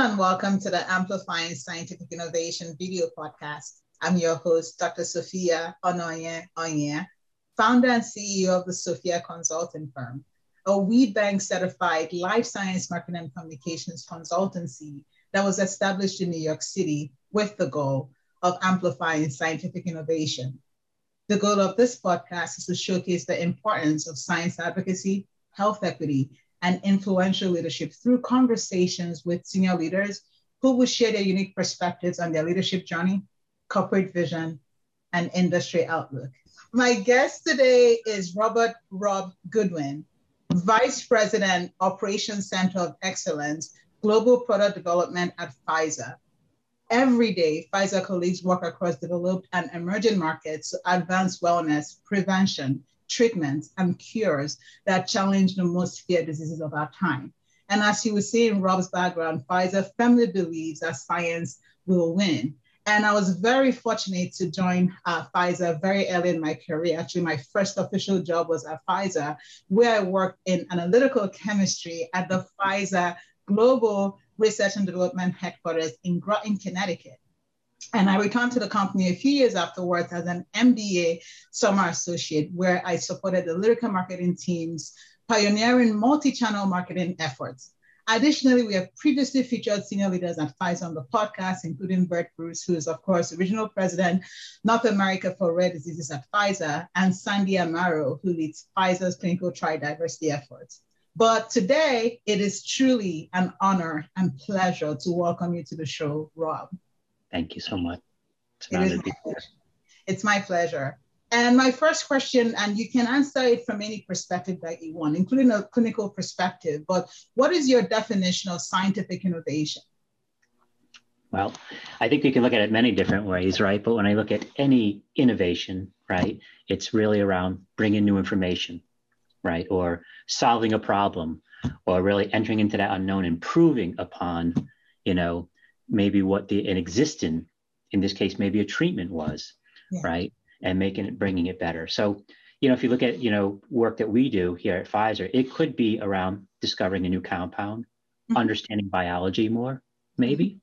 and welcome to the Amplifying Scientific Innovation video podcast. I'm your host, Dr. Sophia Onoye Onye, founder and CEO of the Sophia Consulting Firm, a WBENC certified life science marketing and communications consultancy that was established in New York City with the goal of amplifying scientific innovation. The goal of this podcast is to showcase the importance of science advocacy, health equity, and influential leadership through conversations with senior leaders who will share their unique perspectives on their leadership journey, corporate vision, and industry outlook. My guest today is Robert Rob Goodwin, Vice President, Operations Center of Excellence, Global Product Development at Pfizer. Every day, Pfizer colleagues work across developed and emerging markets to advance wellness, prevention, treatments, and cures that challenge the most feared diseases of our time. And as you will see in Rob's background, Pfizer firmly believes that science will win. And I was very fortunate to join uh, Pfizer very early in my career. Actually, my first official job was at Pfizer, where I worked in analytical chemistry at the Pfizer Global Research and Development Headquarters in Groton, Connecticut. And I returned to the company a few years afterwards as an MBA summer associate, where I supported the Lyrica marketing teams, pioneering multi channel marketing efforts. Additionally, we have previously featured senior leaders at Pfizer on the podcast, including Bert Bruce, who is, of course, original president, North America for Rare Diseases at Pfizer, and Sandy Amaro, who leads Pfizer's clinical trial diversity efforts. But today, it is truly an honor and pleasure to welcome you to the show, Rob. Thank you so much. It's, it is my it's my pleasure. And my first question, and you can answer it from any perspective that you want, including a clinical perspective, but what is your definition of scientific innovation? Well, I think you can look at it many different ways, right? But when I look at any innovation, right, it's really around bringing new information, right, or solving a problem, or really entering into that unknown, improving upon, you know, maybe what the an existing, in this case, maybe a treatment was, yeah. right? And making it, bringing it better. So, you know, if you look at, you know, work that we do here at Pfizer, it could be around discovering a new compound, mm-hmm. understanding biology more, maybe,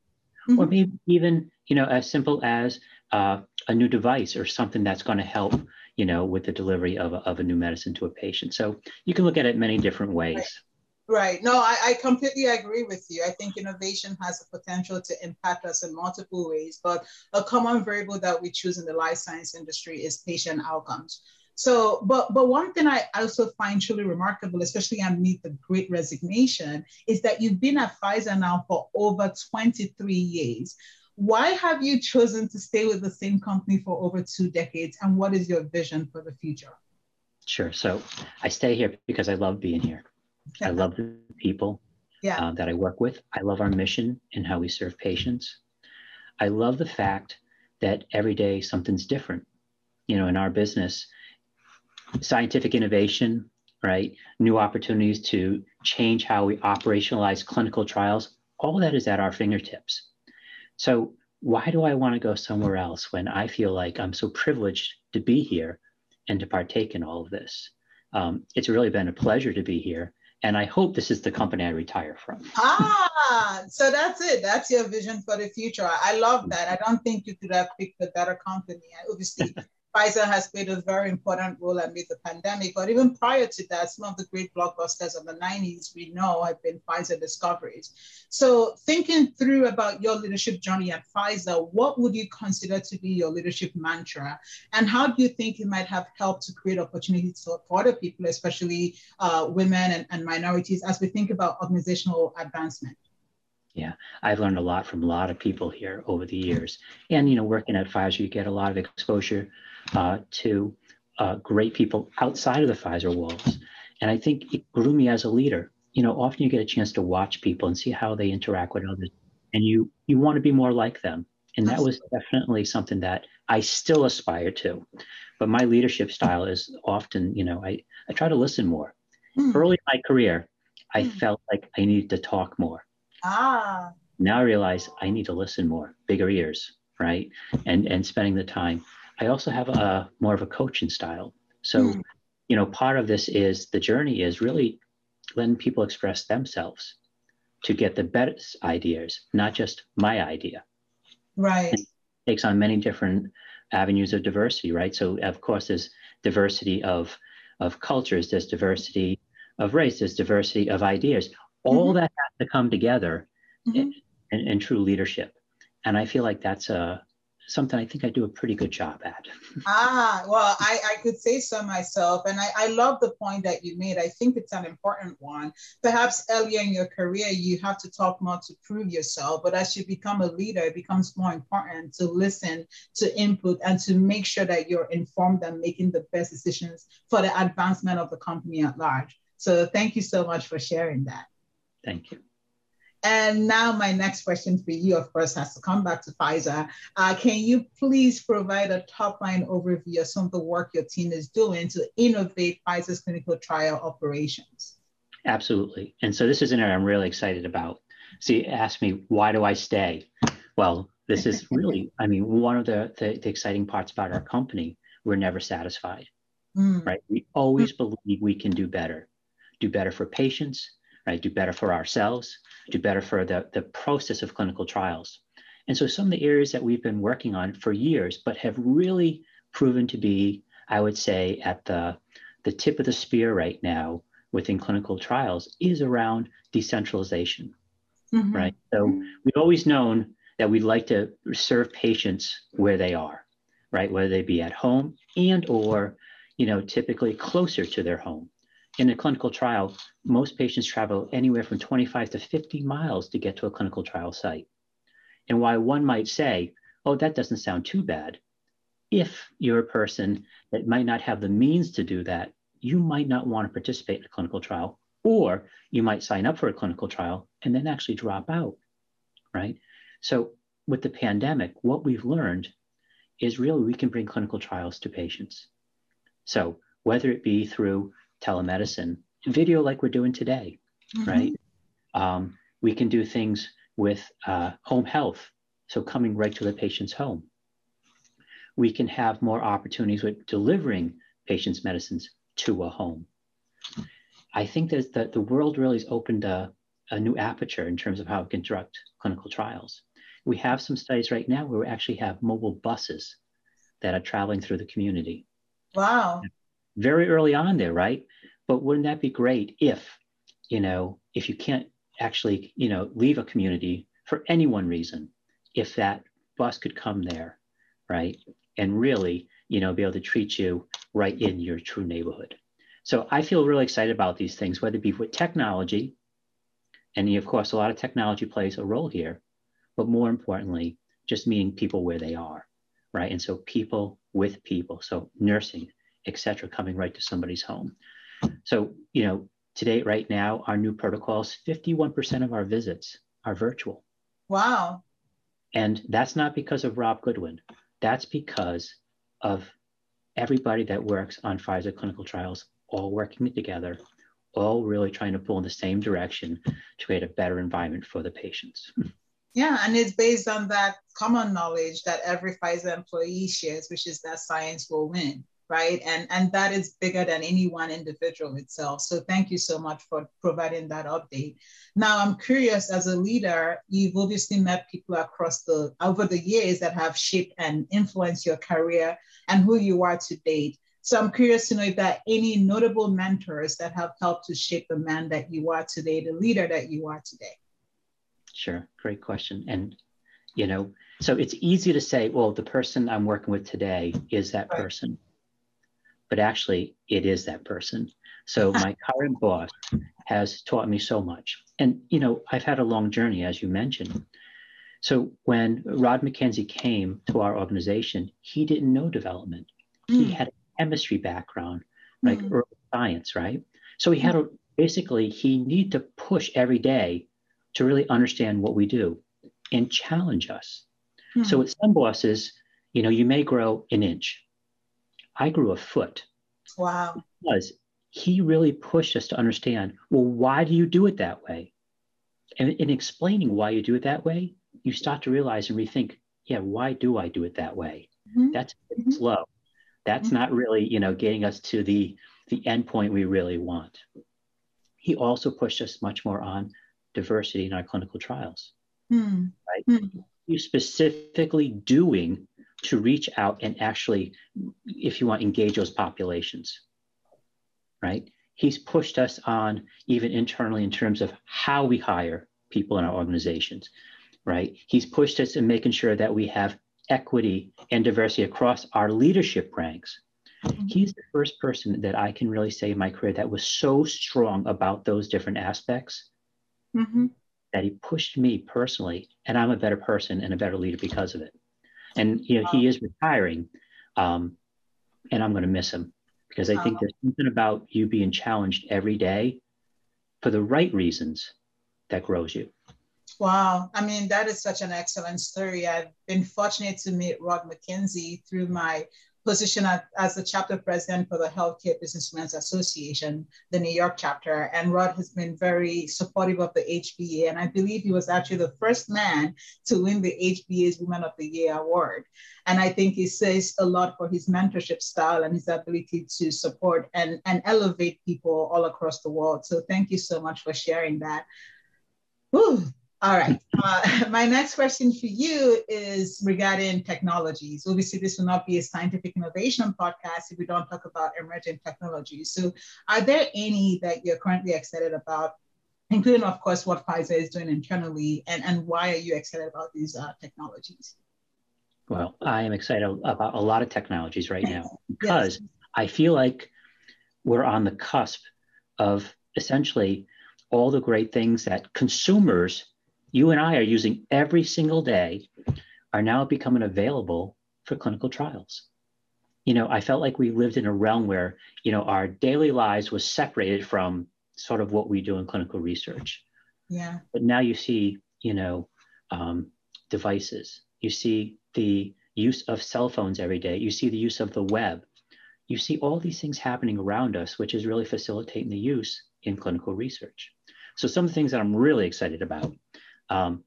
mm-hmm. or maybe even, you know, as simple as uh, a new device or something that's going to help, you know, with the delivery of a, of a new medicine to a patient. So you can look at it many different ways. Right. No, I, I completely agree with you. I think innovation has the potential to impact us in multiple ways, but a common variable that we choose in the life science industry is patient outcomes. So, but but one thing I also find truly remarkable, especially amid the great resignation, is that you've been at Pfizer now for over 23 years. Why have you chosen to stay with the same company for over two decades? And what is your vision for the future? Sure. So I stay here because I love being here. I love the people yeah. uh, that I work with. I love our mission and how we serve patients. I love the fact that every day something's different. You know, in our business, scientific innovation, right? New opportunities to change how we operationalize clinical trials, all that is at our fingertips. So, why do I want to go somewhere else when I feel like I'm so privileged to be here and to partake in all of this? Um, it's really been a pleasure to be here. And I hope this is the company I retire from. ah, so that's it. That's your vision for the future. I love that. I don't think you could have picked a better company. Obviously, Pfizer has played a very important role amid the pandemic, but even prior to that, some of the great blockbusters of the 90s we know have been Pfizer discoveries. So, thinking through about your leadership journey at Pfizer, what would you consider to be your leadership mantra? And how do you think it might have helped to create opportunities for, for other people, especially uh, women and, and minorities, as we think about organizational advancement? Yeah, I've learned a lot from a lot of people here over the years. And, you know, working at Pfizer, you get a lot of exposure uh, to uh, great people outside of the Pfizer walls. And I think it grew me as a leader. You know, often you get a chance to watch people and see how they interact with others, and you you want to be more like them. And that was definitely something that I still aspire to. But my leadership style is often, you know, I, I try to listen more. Mm. Early in my career, I mm. felt like I needed to talk more. Ah. Now I realize I need to listen more, bigger ears, right? And and spending the time. I also have a more of a coaching style. So, mm. you know, part of this is the journey is really letting people express themselves, to get the best ideas, not just my idea. Right. And takes on many different avenues of diversity, right? So of course there's diversity of of cultures, there's diversity of race, there's diversity of ideas. All mm-hmm. that has to come together mm-hmm. in, in, in, true leadership. And I feel like that's a something I think I do a pretty good job at. ah, well, I, I could say so myself. And I, I love the point that you made. I think it's an important one. Perhaps earlier in your career, you have to talk more to prove yourself. But as you become a leader, it becomes more important to listen to input and to make sure that you're informed and making the best decisions for the advancement of the company at large. So thank you so much for sharing that. Thank you. And now my next question for you, of course, has to come back to Pfizer. Uh, can you please provide a top line overview of some of the work your team is doing to innovate Pfizer's clinical trial operations? Absolutely. And so this is an area I'm really excited about. So you asked me, why do I stay? Well, this is really, I mean, one of the, the, the, exciting parts about our company, we're never satisfied, mm. right? We always mm. believe we can do better, do better for patients, right? Do better for ourselves, do better for the, the process of clinical trials. And so some of the areas that we've been working on for years, but have really proven to be, I would say, at the, the tip of the spear right now within clinical trials is around decentralization, mm-hmm. right? So we've always known that we'd like to serve patients where they are, right? Whether they be at home and or, you know, typically closer to their home in a clinical trial, most patients travel anywhere from 25 to 50 miles to get to a clinical trial site. And while one might say, oh, that doesn't sound too bad, if you're a person that might not have the means to do that, you might not want to participate in a clinical trial, or you might sign up for a clinical trial and then actually drop out, right? So with the pandemic, what we've learned is really we can bring clinical trials to patients. So whether it be through telemedicine, video like we're doing today, mm-hmm. right? Um, we can do things with uh, home health, so coming right to the patient's home. We can have more opportunities with delivering patients' medicines to a home. I think that the, the world really has opened a, a new aperture in terms of how we conduct clinical trials. We have some studies right now where we actually have mobile buses that are traveling through the community. Wow very early on there, right? But wouldn't that be great if, you know, if you can't actually, you know, leave a community for any one reason, if that bus could come there, right? And really, you know, be able to treat you right in your true neighborhood. So I feel really excited about these things, whether it be with technology, and of course, a lot of technology plays a role here, but more importantly, just meeting people where they are, right? And so people with people, so nursing, etc., coming right to somebody's home. So, you know, today, right now, our new protocols, 51% of our visits are virtual. Wow. And that's not because of Rob Goodwin. That's because of everybody that works on Pfizer clinical trials, all working together, all really trying to pull in the same direction to create a better environment for the patients. Yeah, and it's based on that common knowledge that every Pfizer employee shares, which is that science will win right? And, and that is bigger than any one individual itself. So thank you so much for providing that update. Now, I'm curious as a leader, you've obviously met people across the, over the years that have shaped and influenced your career and who you are to date. So I'm curious to know if there are any notable mentors that have helped to shape the man that you are today, the leader that you are today. Sure, great question. And, you know, so it's easy to say, well, the person I'm working with today is that right. person but actually it is that person. So my current boss has taught me so much. And, you know, I've had a long journey, as you mentioned. So when Rod MacKenzie came to our organization, he didn't know development. Mm. He hmm. had a chemistry background, like mm. early science, right? So he had a basically he needed to push every day to really understand what we do and challenge us. Mm. So with some bosses, you know, you may grow an inch, I grew a foot. Wow. Because he really pushed us to understand well, why do you do it that way? And in explaining why you do it that way, you start to realize and rethink, yeah, why do I do it that way? Mm-hmm. That's mm-hmm. slow. That's mm-hmm. not really, you know, getting us to the the end point we really want. He also pushed us much more on diversity in our clinical trials. Mm. Right? You specifically doing to reach out and actually, if you want, engage those populations. Right? He's pushed us on even internally in terms of how we hire people in our organizations. Right? He's pushed us in making sure that we have equity and diversity across our leadership ranks. Mm-hmm. He's the first person that I can really say in my career that was so strong about those different aspects mm-hmm. that he pushed me personally, and I'm a better person and a better leader because of it. And you know, he is retiring, um, and I'm going to miss him because I think there's something about you being challenged every day for the right reasons that grows you. Wow. I mean, that is such an excellent story. I've been fortunate to meet Rod MacKenzie through my position as the chapter president for the Healthcare Businesswomen's Association, the New York chapter. And Rod has been very supportive of the HBA. And I believe he was actually the first man to win the HBA's Women of the Year award. And I think he says a lot for his mentorship style and his ability to support and, and elevate people all across the world. So thank you so much for sharing that. Whew, all right. Uh, my next question for you is regarding technologies. Obviously, this will not be a scientific innovation podcast if we don't talk about emerging technologies. So, are there any that you're currently excited about, including, of course, what Pfizer is doing internally, and, and why are you excited about these uh, technologies? Well, I am excited about a lot of technologies right now because yes. I feel like we're on the cusp of essentially all the great things that consumers you and I are using every single day are now becoming available for clinical trials. You know, I felt like we lived in a realm where, you know, our daily lives was separated from sort of what we do in clinical research. Yeah. But now you see, you know, um, devices. You see the use of cell phones every day. You see the use of the web. You see all these things happening around us, which is really facilitating the use in clinical research. So some of the things that I'm really excited about um,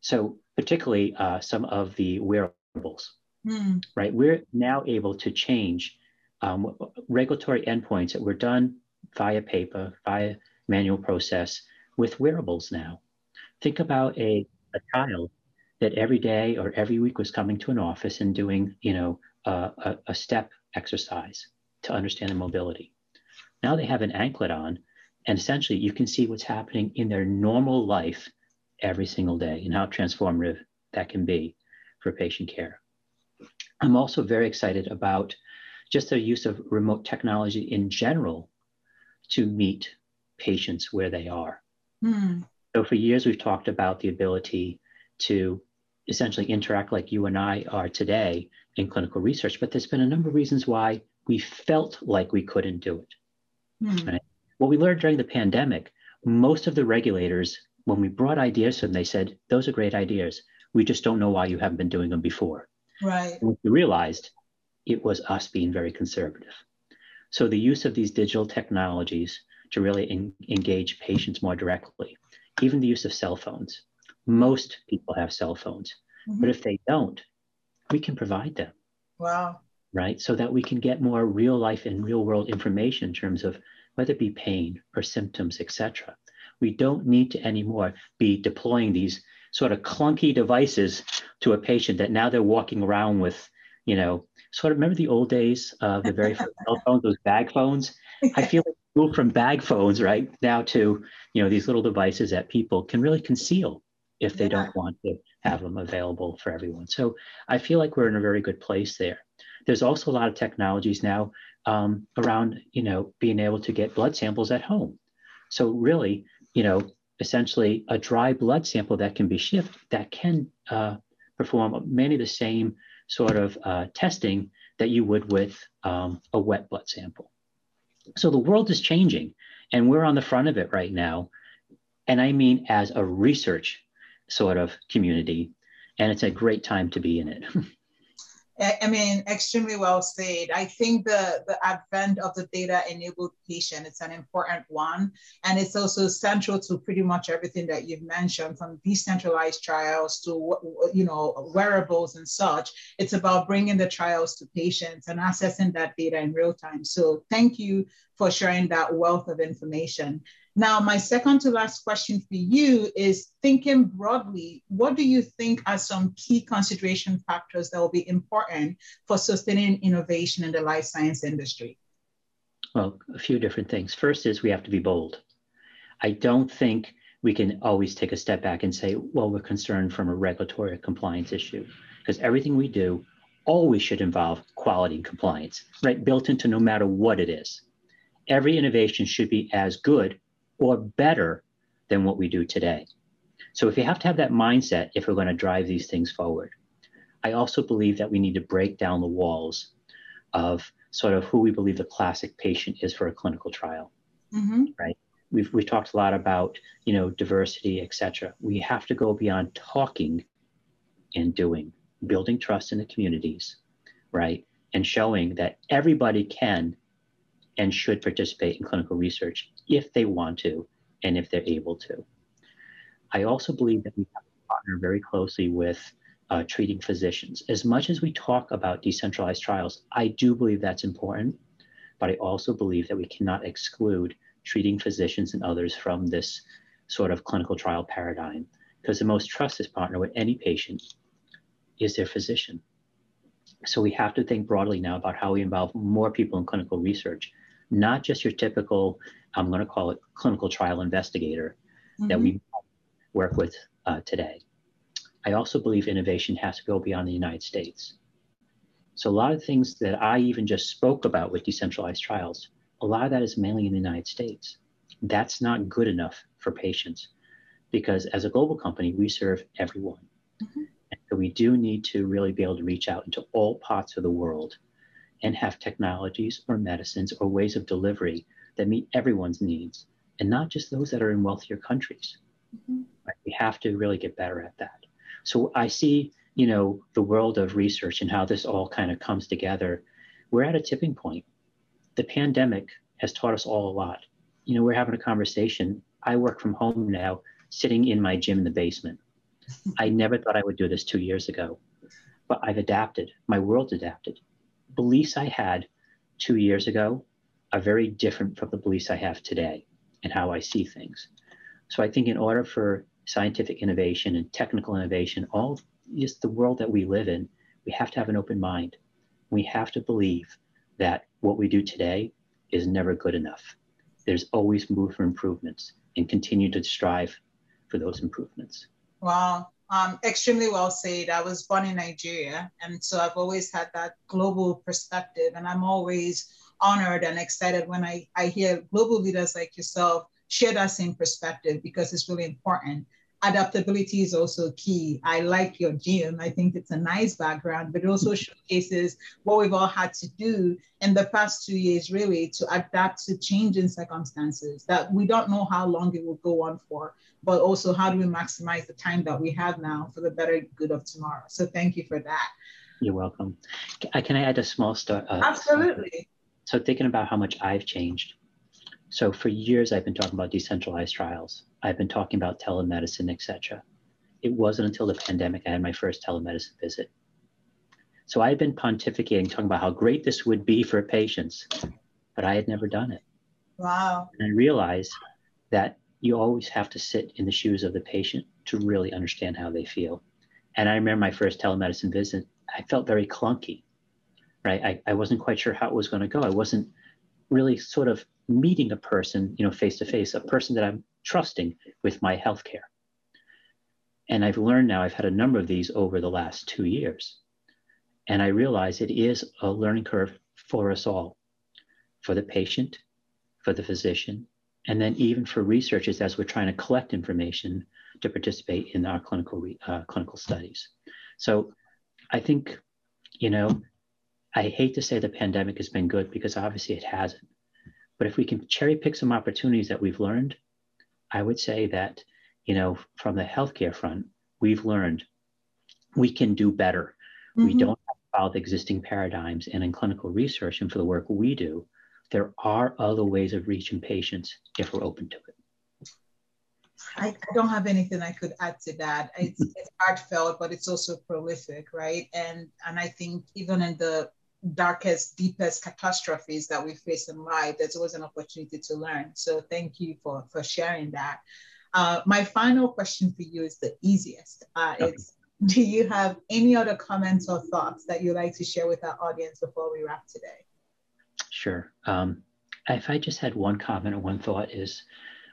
so particularly uh, some of the wearables, mm. right? We're now able to change um, regulatory endpoints that were done via paper, via manual process with wearables now. Think about a, a child that every day or every week was coming to an office and doing, you know, uh, a, a step exercise to understand their mobility. Now they have an anklet on, and essentially you can see what's happening in their normal life every single day and how transformative that can be for patient care. I'm also very excited about just the use of remote technology in general to meet patients where they are. Hmm. So, for years, we've talked about the ability to essentially interact like you and I are today in clinical research, but there's been a number of reasons why we felt like we couldn't do it. Hmm. Right? What we learned during the pandemic, most of the regulators when we brought ideas to them, they said, those are great ideas. We just don't know why you haven't been doing them before. Right. And we realized it was us being very conservative. So the use of these digital technologies to really en- engage patients more directly, even the use of cell phones. Most people have cell phones, mm-hmm. but if they don't, we can provide them. Wow. Right. So that we can get more real life and real world information in terms of whether it be pain or symptoms, etc. We don't need to anymore be deploying these sort of clunky devices to a patient that now they're walking around with, you know, sort of remember the old days of the very first cell phones, those bag phones? I feel like moved from bag phones right now to, you know, these little devices that people can really conceal if they yeah. don't want to have them available for everyone. So I feel like we're in a very good place there. There's also a lot of technologies now um, around, you know, being able to get blood samples at home. So really, you know, essentially a dry blood sample that can be shipped that can uh, perform many of the same sort of uh, testing that you would with um, a wet blood sample. So the world is changing, and we're on the front of it right now. And I mean, as a research sort of community, and it's a great time to be in it. I mean, extremely well said. I think the, the advent of the data enabled patient is an important one. And it's also central to pretty much everything that you've mentioned from decentralized trials to, you know, wearables and such. It's about bringing the trials to patients and accessing that data in real time. So thank you for sharing that wealth of information. Now, my second to last question for you is thinking broadly, what do you think are some key consideration factors that will be important for sustaining innovation in the life science industry? Well, a few different things. First is we have to be bold. I don't think we can always take a step back and say, well, we're concerned from a regulatory compliance issue, because everything we do always should involve quality and compliance, right? Built into no matter what it is. Every innovation should be as good or better than what we do today. So if you have to have that mindset if we're going to drive these things forward. I also believe that we need to break down the walls of sort of who we believe the classic patient is for a clinical trial, mm-hmm. right? We've, we've talked a lot about, you know, diversity, et cetera. We have to go beyond talking and doing, building trust in the communities, right? And showing that everybody can and should participate in clinical research if they want to and if they're able to. I also believe that we have to partner very closely with uh, treating physicians. As much as we talk about decentralized trials, I do believe that's important, but I also believe that we cannot exclude treating physicians and others from this sort of clinical trial paradigm because the most trusted partner with any patient is their physician. So we have to think broadly now about how we involve more people in clinical research not just your typical, I'm going to call it clinical trial investigator mm-hmm. that we work with uh, today. I also believe innovation has to go beyond the United States. So a lot of things that I even just spoke about with decentralized trials, a lot of that is mainly in the United States. That's not good enough for patients because as a global company, we serve everyone. Mm-hmm. And so we do need to really be able to reach out into all parts of the world and have technologies or medicines or ways of delivery that meet everyone's needs and not just those that are in wealthier countries. Mm-hmm. Right? We have to really get better at that. So I see, you know, the world of research and how this all kind of comes together. We're at a tipping point. The pandemic has taught us all a lot. You know, we're having a conversation. I work from home now, sitting in my gym in the basement. I never thought I would do this two years ago, but I've adapted. My world's adapted beliefs I had two years ago are very different from the beliefs I have today and how I see things. So I think in order for scientific innovation and technical innovation, all just the world that we live in, we have to have an open mind. We have to believe that what we do today is never good enough. There's always room for improvements and continue to strive for those improvements. Wow. Um, extremely well said. I was born in Nigeria, and so I've always had that global perspective, and I'm always honored and excited when I, I hear global leaders like yourself share that same perspective because it's really important. Adaptability is also key. I like your gym. I think it's a nice background, but it also showcases what we've all had to do in the past two years, really, to adapt to changing circumstances that we don't know how long it will go on for but also how do we maximize the time that we have now for the better good of tomorrow? So thank you for that. You're welcome. Can I add a small start? Uh, Absolutely. So thinking about how much I've changed. So for years, I've been talking about decentralized trials. I've been talking about telemedicine, etc. It wasn't until the pandemic I had my first telemedicine visit. So I had been pontificating, talking about how great this would be for patients, but I had never done it. Wow. And I realized that you always have to sit in the shoes of the patient to really understand how they feel. And I remember my first telemedicine visit, I felt very clunky, right? I, I wasn't quite sure how it was going to go. I wasn't really sort of meeting a person, you know, face to face, a person that I'm trusting with my healthcare. And I've learned now, I've had a number of these over the last two years. And I realize it is a learning curve for us all, for the patient, for the physician, and then even for researchers as we're trying to collect information to participate in our clinical uh, clinical studies. So I think, you know, I hate to say the pandemic has been good because obviously it hasn't. But if we can cherry pick some opportunities that we've learned, I would say that, you know, from the healthcare front, we've learned we can do better. Mm-hmm. We don't have to follow the existing paradigms. And in clinical research and for the work we do, there are other ways of reaching patients if we're open to it. I, I don't have anything I could add to that. It's, it's heartfelt, but it's also prolific, right? And and I think even in the darkest, deepest catastrophes that we face in life, there's always an opportunity to learn. So thank you for, for sharing that. Uh, my final question for you is the easiest. Uh, okay. It's do you have any other comments or thoughts that you'd like to share with our audience before we wrap today? Sure. Um, if I just had one comment or one thought is,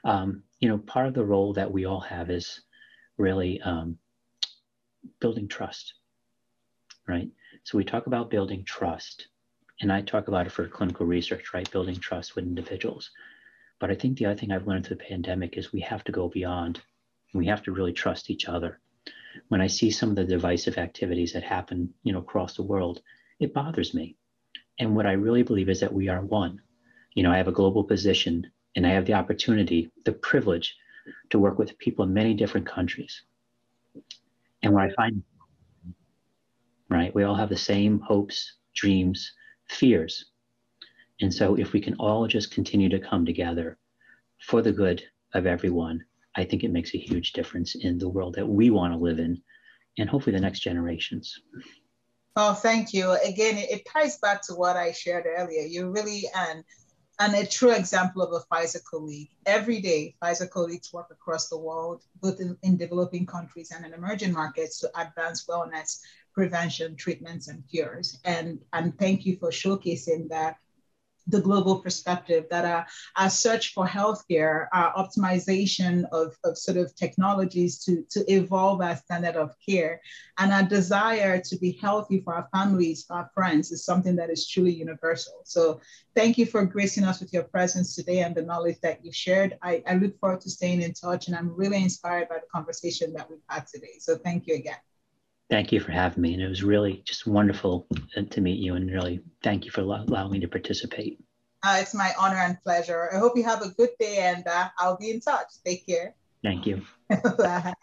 um, you know, part of the role that we all have is really um, building trust, right? So we talk about building trust, and I talk about it for clinical research, right? Building trust with individuals. But I think the other thing I've learned through the pandemic is we have to go beyond. We have to really trust each other. When I see some of the divisive activities that happen, you know, across the world, it bothers me. And what I really believe is that we are one. You know, I have a global position and I have the opportunity, the privilege to work with people in many different countries. And what I find, right, we all have the same hopes, dreams, fears. And so if we can all just continue to come together for the good of everyone, I think it makes a huge difference in the world that we want to live in and hopefully the next generations. Oh, thank you. Again, it ties back to what I shared earlier. You're really and and a true example of a Pfizer colleague. Every day, Pfizer colleagues work across the world, both in, in developing countries and in emerging markets, to advance wellness, prevention, treatments, and cures. And, and thank you for showcasing that the global perspective that uh, our, our search for healthcare, our optimization of, of sort of technologies to, to evolve our standard of care, and our desire to be healthy for our families, for our friends is something that is truly universal. So thank you for gracing us with your presence today and the knowledge that you shared. I, I look forward to staying in touch and I'm really inspired by the conversation that we've had today. So thank you again. Thank you for having me. And it was really just wonderful to meet you and really thank you for allowing me to participate. Uh, it's my honor and pleasure. I hope you have a good day and uh, I'll be in touch. Take care. Thank you. Bye.